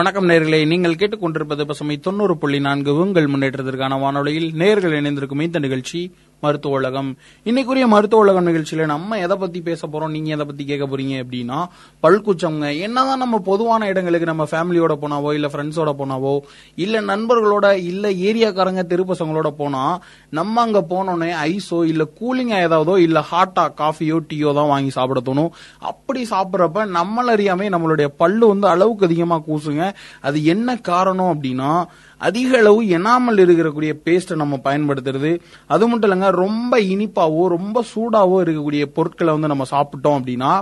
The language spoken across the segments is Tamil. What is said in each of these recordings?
வணக்கம் நேர்களை. நீங்கள் கேட்டுக்கொண்டிருப்பது பசுமை தொண்ணூறு புள்ளி நான்கு. உங்கள் முன்னேற்றத்திற்கான வானொலியில் நேர்கள் இணைந்திருக்கும் இந்த நிகழ்ச்சி மருத்துவ உலகம். இன்னைக்குரிய மருத்துவ உலகம் நிகழ்ச்சியில நம்ம எதை பத்தி பேச போறோம்? நீங்க எதை பத்தி கேட்க போறீங்க அப்படின்னா பல்குச்சவங்க என்னதான் நம்ம பொதுவான இடங்களுக்கு நம்ம ஃபேமிலியோட போனாவோ இல்ல ஃப்ரெண்ட்ஸோட போனாவோ இல்ல நண்பர்களோட இல்ல ஏரியாக்காரங்க தெருப்பசங்களோட போனா நம்ம அங்க போனோடனே ஐஸோ இல்ல கூலிங்கா ஏதாவதோ இல்ல ஹாட்டா காஃபியோ டீயோ தான் வாங்கி சாப்பிட தோணும். அப்படி சாப்பிட்றப்ப நம்மள அறியாமே நம்மளுடைய பல்லு வந்து அளவுக்கு அதிகமா கூசுங்க. அது என்ன காரணம் அப்படின்னா அதிக அளவு எனாமல் இருக்கக்கூடிய பேஸ்ட்டை நம்ம பயன்படுத்துறது. அது மட்டும் இல்லைங்க ரொம்ப இனிப்பாவோ ரொம்ப சூடாவோ இருக்கக்கூடிய பொருட்களை வந்து நம்ம சாப்பிட்டோம் அப்படின்னா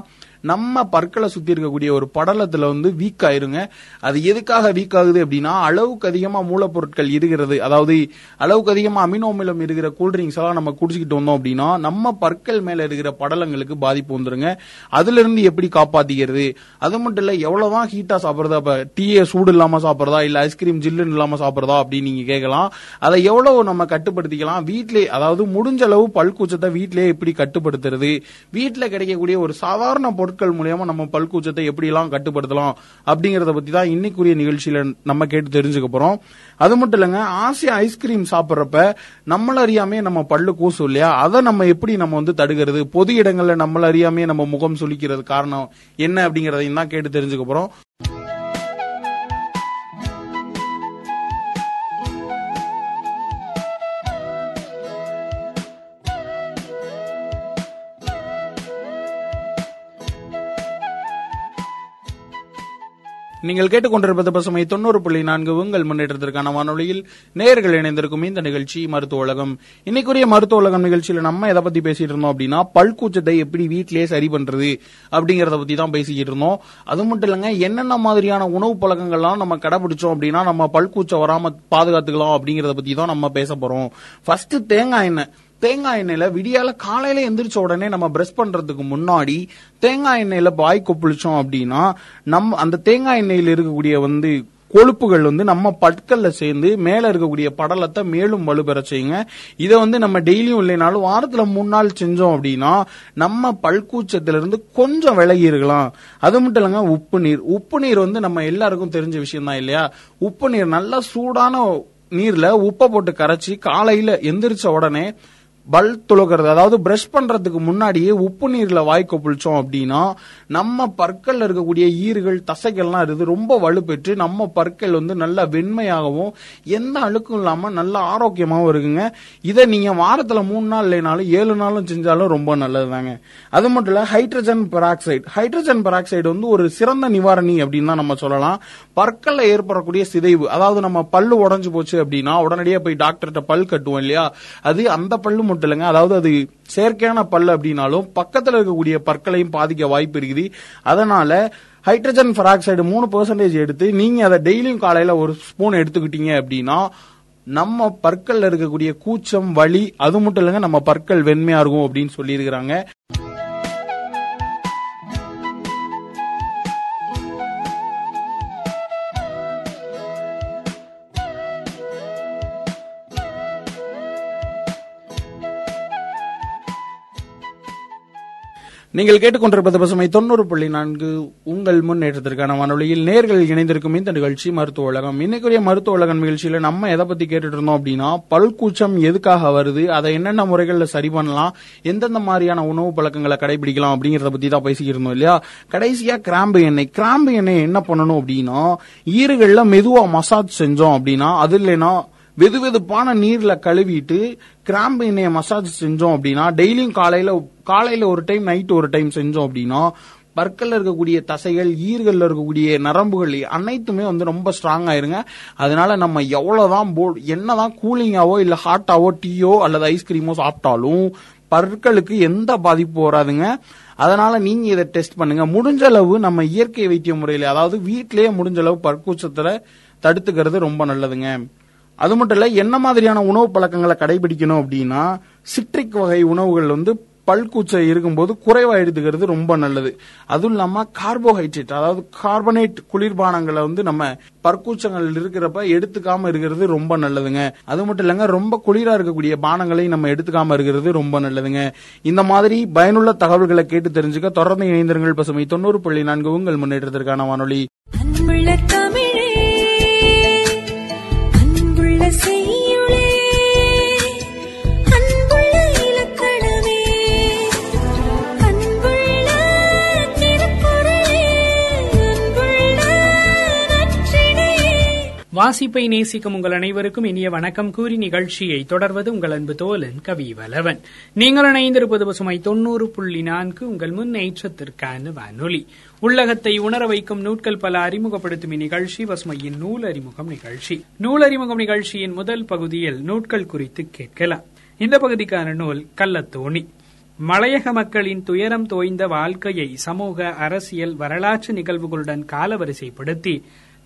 நம்ம பற்களை சுத்தி இருக்கக்கூடிய ஒரு படலத்துல வந்து வீக் ஆயிருங்க. அது எதுக்காக வீக் ஆகுது அப்படின்னா அளவுக்கு அதிகமா மூலப்பொருட்கள் இருக்கிறது அதாவது அளவுக்கு அதிகமா அமினோமிலம் இருக்கிற கூல்ட்ரிங்க்ஸ் எல்லாம் நம்ம குடிச்சிக்கிட்டு வந்தோம் அப்படின்னா நம்ம பற்கள் மேல இருக்கிற படலங்களுக்கு பாதிப்பு வந்துருங்க. அதுல இருந்து எப்படி காப்பாத்திக்கிறது? அது மட்டும் இல்ல எவ்வளவுதான் ஹீட்டா சாப்பிடுறதா இப்ப டீயை சூடு இல்லாம சாப்பிடுறதா இல்ல ஐஸ்கிரீம் ஜில்லுன்னு இல்லாம சாப்பிடுறதா அப்படின்னு நீங்க கேட்கலாம் அதை எவ்வளவு நம்ம கட்டுப்படுத்திக்கலாம்? வீட்லயே அதாவது முடிஞ்ச அளவு பல்கூச்சத்தை வீட்லயே எப்படி கட்டுப்படுத்துறது? வீட்டில் கிடைக்கக்கூடிய ஒரு சாதாரண பொருள் பொருட்கள் மூலியமா நம்ம பல்கூச்சத்தை எப்படி எல்லாம் கட்டுப்படுத்தலாம் அப்படிங்கறத பத்தி தான் இன்னைக்குரிய நிகழ்ச்சியில நம்ம கேட்டு தெரிஞ்சுக்க போறோம். அது மட்டும் இல்லங்க ஆசையா ஐஸ்கிரீம் சாப்பிடுறப்ப நம்மள அறியாமே நம்ம பல்லு கூசும் இல்லையா? அதை நம்ம எப்படி நம்ம வந்து தடுக்கிறது? பொது இடங்கள்ல நம்மள அறியாமே நம்ம முகம் சுளிக்கிறது காரணம் என்ன அப்படிங்கறதையும் தான் கேட்டு தெரிஞ்சுக்க போறோம். நீங்கள் கேட்டுக்கொண்டிருப்பது பசுமை தொண்ணூறு புள்ளி நான்கு. உங்கள் முன்னேற்றத்திற்கான வானொலியில் நேர்கள் இணைந்திருக்கும் இந்த நிகழ்ச்சி மருத்துவ உலகம். இன்னைக்குரிய மருத்துவ உலகம் நிகழ்ச்சியில நம்ம எதை பத்தி பேசிட்டு இருந்தோம் அப்படின்னா பல்கூச்சத்தை எப்படி வீட்டிலேயே சரி பண்றது அப்படிங்கறத பத்தி தான் பேசிக்கிட்டு இருந்தோம். அது மட்டும் இல்லைங்க என்னென்ன மாதிரியான உணவு பழக்கங்கள்லாம் நம்ம கடைபிடிச்சோம் அப்படின்னா நம்ம பல்கூச்சம் வராம பாதுகாத்துக்கலாம் அப்படிங்கறத பத்தி தான் நம்ம பேச போறோம். ஃபர்ஸ்ட் தேங்காய் எண்ணெய். தேங்காய் எண்ணெயில விடியால காலையில எந்திரிச்ச உடனே நம்ம பிரஷ் பண்றதுக்கு முன்னாடி தேங்காய் எண்ணெயில வாய் கொப்பளிச்சோம் அப்படின்னா நம்ம அந்த தேங்காய் எண்ணெயில இருக்கக்கூடிய வந்து கொழுப்புகள் வந்து நம்ம பற்கள்ல சேர்ந்து மேல இருக்கக்கூடிய படலத்தை மேலும் வலுப்பெற செய்யுங்க. இதை வந்து நம்ம டெய்லியும் இல்லைனாலும் வாரத்துல மூணு நாள் செஞ்சோம் அப்படின்னா நம்ம பல்கூச்சத்துல இருந்து கொஞ்சம் விலகி இருக்கலாம். அது மட்டும் இல்லைங்க உப்பு நீர். உப்பு நீர் வந்து நம்ம எல்லாருக்கும் தெரிஞ்ச விஷயம் தான் இல்லையா? உப்பு நீர் நல்லா சூடான நீர்ல உப்பை போட்டு கரைச்சி காலையில எந்திரிச்ச உடனே பல் துளக்கிறது அதாவது பிரஷ் பண்றதுக்கு முன்னாடியே உப்பு நீர்ல வாய் கொப்பளிச்சோம் அப்படின்னா நம்ம பற்கள் இருக்கக்கூடிய ஈறுகள் தசைகள்லாம் இருக்குது. ரொம்ப வலுப்பெற்று நம்ம பற்கள் வந்து நல்ல வெண்மையாகவும் எந்த அழுக்கும் இல்லாம நல்ல ஆரோக்கியமாகவும் இருக்குங்க. இதை நீங்க வாரத்துல மூணு நாள் இல்லைனாலும் ஏழு நாளும் செஞ்சாலும் ரொம்ப நல்லதுதாங்க. அது மட்டும் இல்ல ஹைட்ரஜன் பெராக்சைடு ஹைட்ரஜன் பெராக்சைடு வந்து ஒரு சிறந்த நிவாரணி அப்படின்னு தான் நம்ம சொல்லலாம். பற்கள்ல ஏற்படக்கூடிய சிதைவு. அதாவது நம்ம பல்லு உடஞ்சு போச்சு அப்படின்னா உடனடியாக போய் டாக்டர்கிட்ட பல் கட்டுவோம் இல்லையா? அது அந்த பல்லு மட்டும் இல்லைங்க. அதாவது அது செயற்கையான பல் அப்படின்னாலும் பக்கத்தில் இருக்கக்கூடிய பற்களையும் பாதிக்க வாய்ப்பு இருக்குது. அதனால ஹைட்ரஜன் பெராக்சைடு மூணு பெர்சன்டேஜ் எடுத்து நீங்க அதை டெய்லியும் காலையில ஒரு ஸ்பூன் எடுத்துக்கிட்டீங்க அப்படின்னா நம்ம பற்கள்ல இருக்கக்கூடிய கூச்சம் வலி அது மட்டும் இல்லைங்க நம்ம பற்கள் வெண்மையா இருக்கும் அப்படின்னு சொல்லியிருக்கிறாங்க. நீங்கள் கேட்டுக்கொண்டிருப்பது பசுமை தொண்ணூறு புள்ளி நான்கு. உங்கள் முன்னேற்றத்திற்கான வானொலியில் நேர்கள் இணைந்திருக்கும் இந்த நிகழ்ச்சி மருத்துவ உலகம். இன்னைக்குரிய மருத்துவ உலகம் நிகழ்ச்சியில நம்ம எதை பத்தி கேட்டுட்டு இருந்தோம் அப்படின்னா பல்கூச்சம் எதுக்காக வருது அதை என்னென்ன முறைகள்ல சரி பண்ணலாம் எந்தெந்த மாதிரியான உணவு பழக்கங்களை கடைபிடிக்கலாம் அப்படிங்கறத பத்தி தான் பேசிக்கிட்டு இருந்தோம் இல்லையா? கடைசியா கிராம்பு எண்ணெய். கிராம்பு எண்ணெய் என்ன பண்ணணும் அப்படின்னா ஈறுகள்ல மெதுவா மசாஜ் செஞ்சோம் அப்படின்னா அது இல்லைன்னா வெது வெதுப்பான நீர்ல கழுவிட்டு கிராம்பு எண்ணெயை மசாஜ் செஞ்சோம் அப்படின்னா டெய்லியும் காலையில காலையில ஒரு டைம் நைட் ஒரு டைம் செஞ்சோம் அப்படின்னா பற்கள்ல இருக்கக்கூடிய தசைகள் ஈர்கள்ல இருக்கக்கூடிய நரம்புகள் அனைத்துமே வந்து ரொம்ப ஸ்ட்ராங் ஆயிருங்க. அதனால நம்ம எவ்வளவுதான் போ என்னதான் கூலிங்காவோ இல்ல ஹாட்டாவோ டீயோ அல்லது ஐஸ்கிரீமோ சாப்பிட்டாலும் பற்களுக்கு எந்த பாதிப்பு வராதுங்க. அதனால நீங்க இதை டெஸ்ட் பண்ணுங்க. முடிஞ்ச அளவு நம்ம இயற்கை வைத்திய முறையில அதாவது வீட்டிலேயே முடிஞ்ச அளவு பற்கூச்சத்துல தடுத்துக்கிறது ரொம்ப நல்லதுங்க. அது மட்டும் இல்ல என்ன மாதிரியான உணவு பழக்கங்களை கடைபிடிக்கணும் அப்படின்னா சிட்ரிக் வகை உணவுகள் வந்து பல்கூச்சை இருக்கும்போது குறைவா எடுத்துக்கிறது ரொம்ப நல்லது. அதுவும் இல்லாம கார்போஹைட்ரேட் அதாவது கார்பனேட் குளிர்பானங்களை வந்து நம்ம பற்கூச்சங்கள் இருக்கிறப்ப எடுத்துக்காம இருக்கிறது ரொம்ப நல்லதுங்க. அது மட்டும் இல்லங்க ரொம்ப குளிரா இருக்கக்கூடிய பானங்களை நம்ம எடுத்துக்காம இருக்கிறது ரொம்ப நல்லதுங்க. இந்த மாதிரி பயனுள்ள தகவல்களை கேட்டு தெரிஞ்சுக்க தொடர்ந்து இணைந்திருங்கள் பசுமை தொண்ணூறு புள்ளி நான்கு உங்கள் முன்னேற்றத்திற்கான வானொலி. வாசிப்பை நேசிக்கும் உங்கள் அனைவருக்கும் இனிய வணக்கம். கூறி நிகழ்ச்சியை தொடர்வது உங்கள் அன்பு தோலன் கவிவலவன். நீங்கள் இணைந்திருப்பது பசுமை தொண்ணூறு புள்ளி நான்கு உங்கள் முன்னேற்றத்திற்கான வானொலி. உள்ளகத்தை உணர வைக்கும் நூட்கள் பல அறிமுகப்படுத்தும் இந்நிகழ்ச்சி பசுமையின் நூல் அறிமுகம் நிகழ்ச்சி. நூல் அறிமுகம் நிகழ்ச்சியின் முதல் பகுதியில் நூட்கள் குறித்து கேட்கலாம். இந்த பகுதிக்கான நூல் கள்ளத்தோணி. மலையக மக்களின் துயரம் தோய்ந்த வாழ்க்கையை சமூக அரசியல் வரலாற்று நிகழ்வுகளுடன் காலவரிசைப்படுத்தி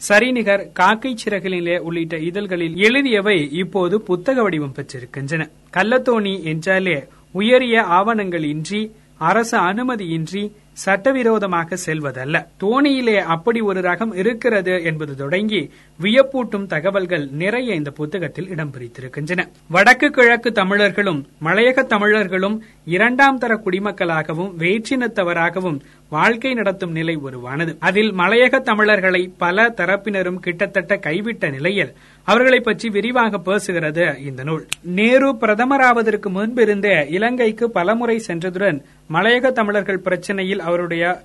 சரிநிகர் காக்கை சிறகுகளிலே உள்ளிட்ட இதழ்களில் எழுதியவை இப்போது புத்தக வடிவம் பெற்றிருக்கின்றன. கள்ளத்தோணி என்றாலே உயரிய ஆவணங்கள் இன்றி அரசு அனுமதியின்றி சட்டவிரோதமாக செல்வதல்ல. தோணியிலே அப்படி ஒரு ரகம் இருக்கிறது என்பது தொடங்கி வியப்பூட்டும் தகவல்கள் நிறைய இந்த புத்தகத்தில் இடம் பிடித்திருக்கின்றன வடக்கு கிழக்கு தமிழர்களும் மலையக தமிழர்களும் இரண்டாம் தர குடிமக்களாகவும் வேற்றினத்தவராகவும் வாழ்க்கை நடத்தும் நிலை உருவானது. அதில் மலையக தமிழர்களை பல தரப்பினரும் கிட்டத்தட்ட கைவிட்ட நிலையில் அவர்களை பற்றி விரிவாக பேசுகிறது இந்த நூல். நேரு பிரதமராவதற்கு முன்பிருந்தே இலங்கைக்கு பலமுறை சென்றதுடன் மலையக தமிழர்கள் பிரச்சனையில் அவருடைய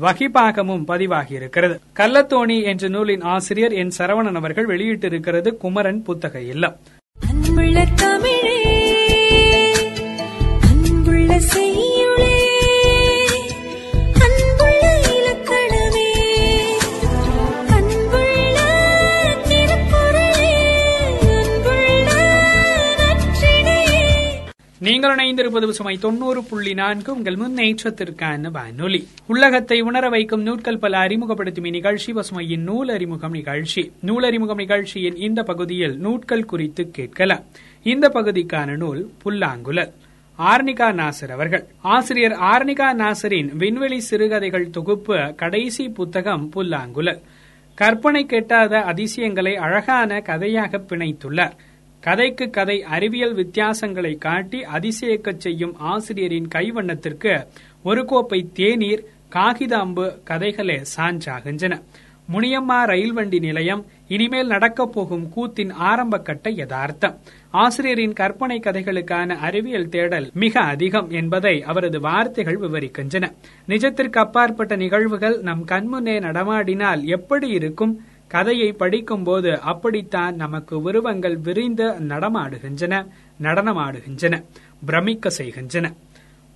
வகிபாகமும் பதிவாகியிருக்கிறது. கள்ளத்தோணி என்ற நூலின் ஆசிரியர் என் சரவணன் அவர்கள் வெளியிட்டிருக்கிறது குமரன் புத்தக இல்லம். தமிழே நீங்கள் இணைந்திருப்பது சுமை தொண்ணூறு புள்ளி நான்கு. உங்கள் முன்னேற்றத்திற்கான வானொலி. உள்ளகத்தை உணர வைக்கும் நூற்கள் பல அறிமுகப்படுத்தும் இந்நிகழ்ச்சி பசுமையின் நூல் அறிமுகம் நிகழ்ச்சி. நூல் அறிமுகம் நிகழ்ச்சியின் இந்த பகுதியில் நூட்கள் குறித்து கேட்கலாம். இந்த பகுதிக்கான நூல் புல்லாங்குழல். ஆர்னிகா நாசர் அவர்கள். ஆசிரியர் ஆர்னிகா நாசரின் விண்வெளி சிறுகதைகள் தொகுப்பு கடைசி புத்தகம் புல்லாங்குழல். கற்பனை கெட்டாத அதிசயங்களை அழகான கதையாக பிணைத்துள்ளார். கதைக்கு கதை அறிவியல் வித்தியாசங்களை காட்டி அதிசயக்கச் செய்யும் ஆசிரியரின் கைவண்ணத்திற்கு ஒரு கோப்பை தேநீர் காகித அம்பு கதைகளே சான்றாகின்றன. முனியம்மா ரயில் வண்டி நிலையம் இனிமேல் நடக்கப் போகும் கூத்தின் ஆரம்ப கட்ட யதார்த்தம். ஆசிரியரின் கற்பனை கதைகளுக்கான அறிவியல் தேடல் மிக அதிகம் என்பதை அவரது வார்த்தைகள் விவரிக்கின்றன. நிஜத்திற்கு அப்பாற்பட்ட நிகழ்வுகள் நம் கண்முன்னே நடமாடினால் எப்படி இருக்கும்? கதையை படிக்கும்போது அப்படித்தான் நமக்கு உருவங்கள் விரிந்து நடமாடுகின்றன நடனமாடுகின்றன பிரமிக்க செய்கின்றன.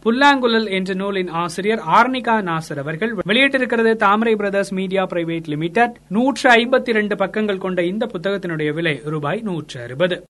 புல்லாங்குழல் என்ற நூலின் ஆசிரியர் ஆர்னிகா நாசர் அவர்கள் வெளியிட்டிருக்கிறது Thamarai brothers media private limited. நூற்று ஐம்பத்தி இரண்டு பக்கங்கள் கொண்ட இந்த புத்தகத்தினுடைய விலை ரூபாய் நூற்று அறுபது.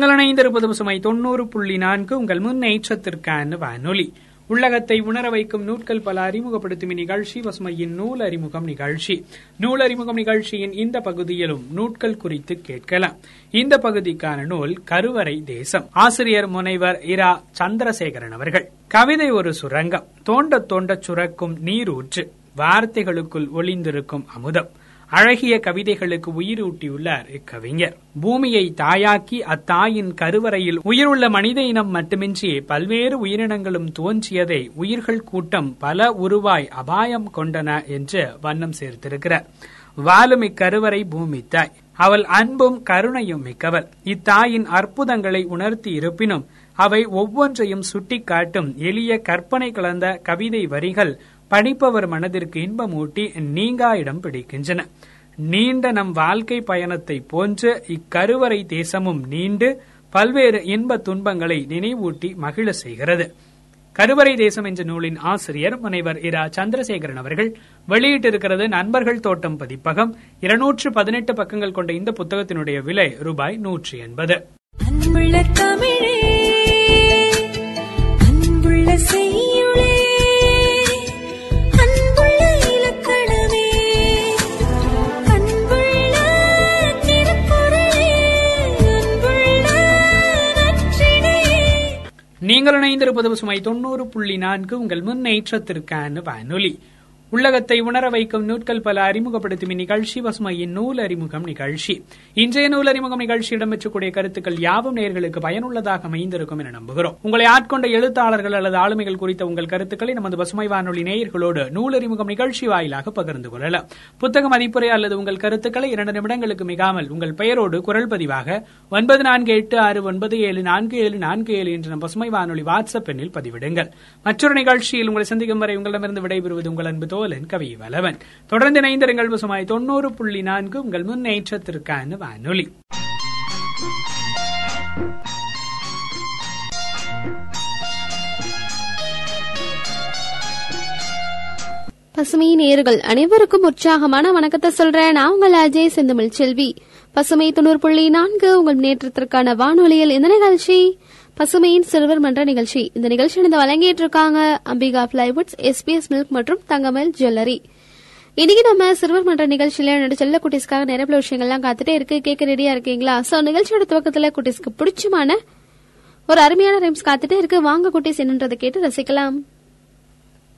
நீங்கள் இணைந்திருப்பது பசுமை தொண்ணூறு புள்ளி நான்கு. உங்கள் முன்னேற்றத்திற்கான வானொலி. உள்ளகத்தை உணர வைக்கும் நூட்கள் பல அறிமுகப்படுத்தும் நிகழ்ச்சி பசுமையின் நூல் அறிமுகம் நிகழ்ச்சி. நூல் அறிமுகம் நிகழ்ச்சியின் இந்த பகுதியிலும் நூட்கள் குறித்து கேட்கலாம். இந்த பகுதிக்கான நூல் கருவறை தேசம். ஆசிரியர் முனைவர் இரா. சந்திரசேகரன் அவர்கள். கவிதை ஒரு சுரங்கம். தோண்ட தோண்ட சுரக்கும் நீரூற்று. வார்த்தைகளுக்குள் ஒளிந்திருக்கும் அமுதம். அழகிய கவிதைகளுக்கு உயிரூட்டியுள்ளார் இக்கவிஞர். பூமியை தாயாக்கி அத்தாயின் கருவறையில் உயிருள்ள மனித இனம் மட்டுமின்றி பல்வேறு உயிரினங்களும் தோன்றியதை உயிர்கள் கூட்டம் பல உருவாய் அபாயம் கொண்டன என்று வண்ணம் சேர்த்திருக்கிறார். வாழும் இக்கருவறை பூமி தாய். அவள் அன்பும் கருணையும் மிக்கவள். இத்தாயின் அற்புதங்களை உணர்த்தி இருப்பினும் அவை ஒவ்வொன்றையும் சுட்டிக்காட்டும் எளிய கற்பனை கலந்த கவிதை வரிகள் படிப்பவர் மனதிற்கு இன்பமூட்டி நீங்கா இடம் பிடிக்கின்றன. நீண்ட நம் வாழ்க்கை பயணத்தை போன்று இக்கருவறை தேசமும் நீண்டு பல்வேறு இன்ப துன்பங்களை நினைவூட்டி மகிழ செய்கிறது. கருவறை தேசம் என்ற நூலின் ஆசிரியர் முனைவர் இரா. சந்திரசேகரன் அவர்கள் வெளியிட்டிருக்கிறது நண்பர்கள் தோட்டம் பதிப்பகம். இருநூற்று பதினெட்டு பக்கங்கள் கொண்ட இந்த புத்தகத்தினுடைய விலை ரூபாய் நூற்றி எண்பது அன்புள்ள தமிழே அன்புள்ள நீங்கள் இணைந்திருப்பது சுமை தொண்ணூறு புள்ளி நான்கு உங்கள் முன்னேற்றத்திற்கான வானொலி. உள்ளகத்தை உணர வைக்கும் நூட்கள் பல அறிமுகப்படுத்தும் இந்நிகழ்ச்சி பசுமையின் நூல் அறிமுகம் நிகழ்ச்சி. இன்றைய நூல் அறிமுகம் நிகழ்ச்சி இடம்பெற்றக்கூடிய கருத்துக்கள் யாவும் நேர்களுக்கு பயனுள்ளதாக அமைந்திருக்கும் என நம்புகிறோம். உங்களை ஆட்கொண்ட எழுத்தாளர்கள் அல்லது ஆளுமைகள் குறித்த உங்கள் கருத்துக்களை நமது பசுமை வானொலி நேயர்களோடு நூல் அறிமுகம் நிகழ்ச்சி வாயிலாக பகிர்ந்து கொள்ளலாம். புத்தக மதிப்புரை அல்லது உங்கள் கருத்துக்களை இரண்டு நிமிடங்களுக்கு மிகாமல் உங்கள் பெயரோடு குரல் பதிவாக ஒன்பது நான்கு எட்டு ஆறு ஒன்பது ஏழு நான்கு ஏழு நான்கு ஏழு என்ற நம் பசுமை வானொலி வாட்ஸ்அப் எண்ணில் பதிவிடுங்கள். மற்றொரு நிகழ்ச்சியில் உங்களை சந்திக்கும் வரை உங்களிடமிருந்து விடைபெறுவது உங்கள் அன்பு சோலன் கவி வலவன் தொடர்ந்து இணைந்திருங்கள் பசுமாய் தொண்ணூறு புள்ளி நான்கு உங்கள் முன்னேற்றத்திற்கான வானொலி. பசுமை நேயர்கள் அனைவருக்கும் உற்சாகமான வணக்கத்தை சொல்றேன். நான் உங்கள் அஜய் செந்தமிழ் செல்வி. பசுமை தொண்ணூறு புள்ளி நான்கு உங்கள் முன்னேற்றத்திற்கான வானொலியில் இந்த நிகழ்ச்சி. பசுமையின் சிறுவர் மன்ற நிகழ்ச்சி. இந்த நிகழ்ச்சி இணைந்து வழங்கிட்டு இருக்காங்க அம்பிகா பிளைவுட்ஸ் எஸ்பிஎஸ் மில்க் மற்றும் தங்கமல் ஜுவல்லரி இன்னைக்கு நம்ம சிறுவர் மன்ற நிகழ்ச்சியில என்னோட செல்ல குட்டீஸ்க்காக நிறைய பல விஷயங்கள்லாம் காத்துட்டே இருக்கு. கேட்க ரெடியா இருக்கீங்களா? சோ நிகழ்ச்சியோட துவக்கத்துல குட்டீஸ்க்கு பிடிச்சமான ஒரு அருமையான ரைம்ஸ் காத்துட்டே இருக்கு. வாங்க குட்டீஸ் என்னன்றதை கேட்டு ரசிக்கலாம்.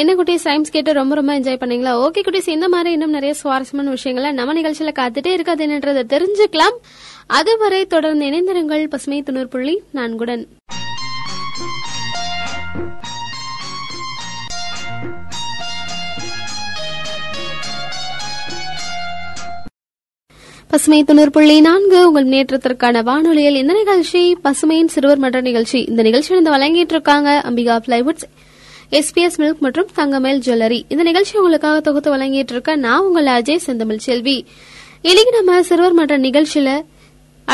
என்ன குட்டி சயின்ஸ் கேட்டு ரொம்ப ரொம்ப என்ஜாய் பண்ணீங்களா? ஓகே குட்டிஸ் இந்த மாதிரி இன்னும் நிறைய சுவாரஸ்யமான விஷயங்களை நம்ம நிகழ்ச்சியில காத்துட்டே இருக்காது என்னன்றதை தெரிஞ்சுக்கலாம். அதுவரை தொடர்ந்து இணைந்திருங்கள் பசுமை தொண்ணூறு புள்ளி நான்குடன். பசுமை தொண்ணூறு புள்ளி நான்கு உங்கள் முன்னேற்றத்திற்கான வானொலியில் இந்த நிகழ்ச்சி பசுமையின் சிறுவர் மன்ற நிகழ்ச்சி. இந்த நிகழ்ச்சி வந்து வழங்கிட்டு இருக்காங்க அம்பிகா பிளைவுட்ஸ் எஸ்பிஎஸ் மில்க் மற்றும் தங்கமேல் ஜுவல்லரி. இந்த நிகழ்ச்சி உங்களுக்காக தொகுத்து வழங்கிட்டு இருக்க நான் உங்கள் அஜய் செந்தமிழ் செல்வி. இன்னைக்கு நம்ம சிறுவர் மன்ற நிகழ்ச்சியில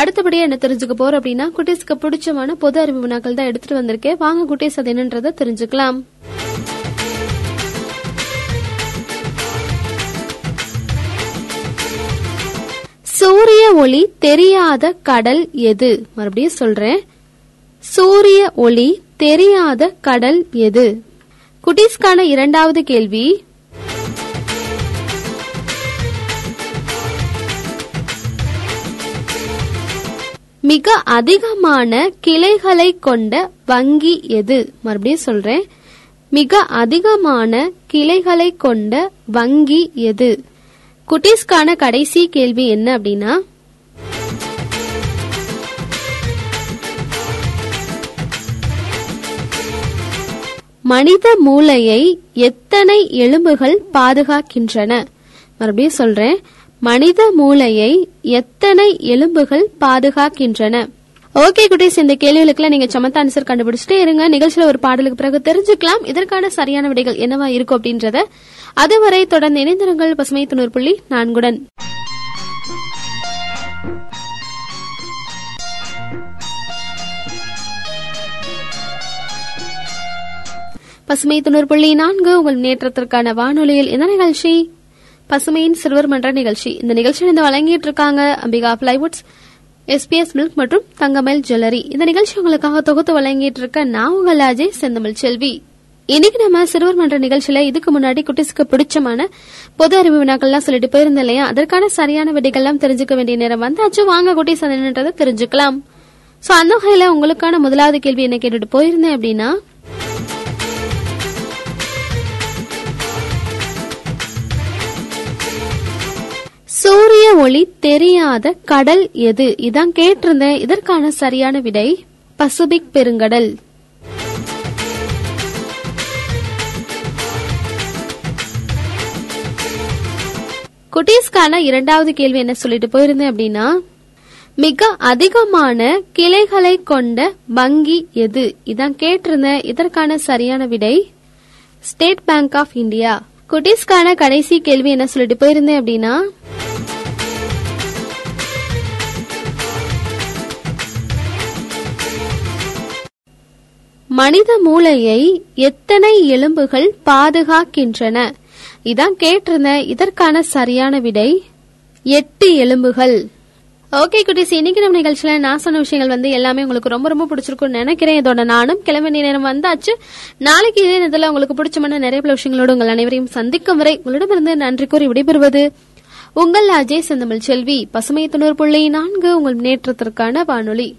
அடுத்தபடியா என்ன தெரிஞ்சுக்க போறோம் அப்படின்னா குட்டீஸ்க்கு பிடிச்சமான பொது அறிவு வினாக்கள் தான் எடுத்துட்டு வந்திருக்கேன். வாங்க குட்டீஸ் அது என்னன்றதை தெரிஞ்சுக்கலாம். சூரிய ஒளி தெரியாத கடல் எது? மறுபடியும் சொல்றேன். சூரிய ஒளி தெரியாத கடல் எது? குட்டீஸ்க்கான இரண்டாவது கேள்வி. மிக அதிகமான கிளைகளை கொண்ட வங்கி எது? மறுபடியும் சொல்றேன். மிக அதிகமான கிளைகளை கொண்ட வங்கி எது? குட்டீஸ்க்கான கடைசி கேள்வி என்ன அப்படின்னா மனித மூளையை எத்தனை எலும்புகள் பாதுகாக்கின்றன? மறுபடியும் சொல்றேன். மனித மூளையை எத்தனை எலும்புகள் பாதுகாக்கின்றன? ஓகே குட்டீஸ் இந்த கேள்விகளுக்குலாம் நீங்க சமத்த ஆன்சர் கண்டுபிடிச்சிட்டே இருங்க. நிகழ்ச்சியில ஒரு பாடலுக்கு பிறகு தெரிஞ்சுக்கலாம். இதற்கான சரியான விடைகள் என்னவா இருக்கும் அப்படின்றத. அதுவரை தொடர்ந்து இணைந்திருங்கள். பசுமை தொண்ணூறு புள்ளி நான்குடன். பசுமை தொண்ணூறு புள்ளி நான்கு உங்கள் முன்னேற்றத்திற்கான வானொலியில் இந்த நிகழ்ச்சி. பசுமையின் சிறுவர் மன்ற நிகழ்ச்சி. இந்த நிகழ்ச்சி இந்த வழங்கிட்டு இருக்காங்க அம்பிகா பிளைவுட்ஸ் எஸ்பிஎஸ் மில்க் மற்றும் தங்கமேல் ஜுவல்லரி இந்த நிகழ்ச்சி உங்களுக்காக தொகுத்து வழங்கிட்டு இருக்க நான் உங்கள் அஜய் செந்தமிழ் செல்வி. இன்னைக்கு நம்ம சிறுவர் மன்ற நிகழ்ச்சியில இதுக்கு முன்னாடி குட்டிஸ்க்கு பிடிச்சமான பொது அறிவு வினாக்கள்லாம் சொல்லிட்டு போயிருந்தோம் இல்லையா? அதற்கான சரியான விடைகள்லாம் தெரிஞ்சுக்க வேண்டிய நேரம் வந்தாச்சு. வாங்க குட்டீஸ் அது என்னன்றதை தெரிஞ்சுக்கலாம். சோ அந்த வகையில உங்களுக்கான முதலாவது கேள்வி என்ன கேட்டுட்டு போயிருந்தேன் அப்படின்னா சூரிய ஒளி தெரியாத கடல் எது? இதான் கேட்டிருந்தேன். இதற்கான சரியான விடை பசிபிக் பெருங்கடல். குட்டீஸ்க்கான இரண்டாவது கேள்வி என்ன சொல்லிட்டு போயிருந்தேன் அப்படின்னா மிக அதிகமான கிளைகளை கொண்ட வங்கி எது? இதான் கேட்டிருந்தேன். இதற்கான சரியான விடை ஸ்டேட் பேங்க் ஆஃப் இந்தியா. குட்டீஸ்க்கான கடைசி கேள்வி என்ன சொல்லிட்டு போயிருந்தேன் அப்படின்னா மனித மூளையை எத்தனை எலும்புகள் பாதுகாக்கின்றன? இதான் கேட்டிருந்தேன் இதற்கான சரியான விடை எட்டு எலும்புகள். ஓகே குட்டிஸ். இன்னைக்கு நம்ம நிகழ்ச்சியில நான் சொன்ன விஷயங்கள் வந்து எல்லாமே உங்களுக்கு ரொம்ப ரொம்ப பிடிச்சிருக்கும்னு நினைக்கிறேன். இதோட நானும் கிளம்பி நேரம் வந்தாச்சு. நாளைக்கு இதே நேரத்தில் உங்களுக்கு பிடிச்சமான நிறைய பல விஷயங்களோடு உங்கள் அனைவரையும் சந்திக்கும் வரை உங்களிடமிருந்து நன்றி கூறி விடைபெறுவது உங்கள் அஜய் செந்தமிழ் செல்வி. பசுமை தொண்ணூறு புள்ளி நான்கு உங்கள் முன்னேற்றத்திற்கான வானொலி.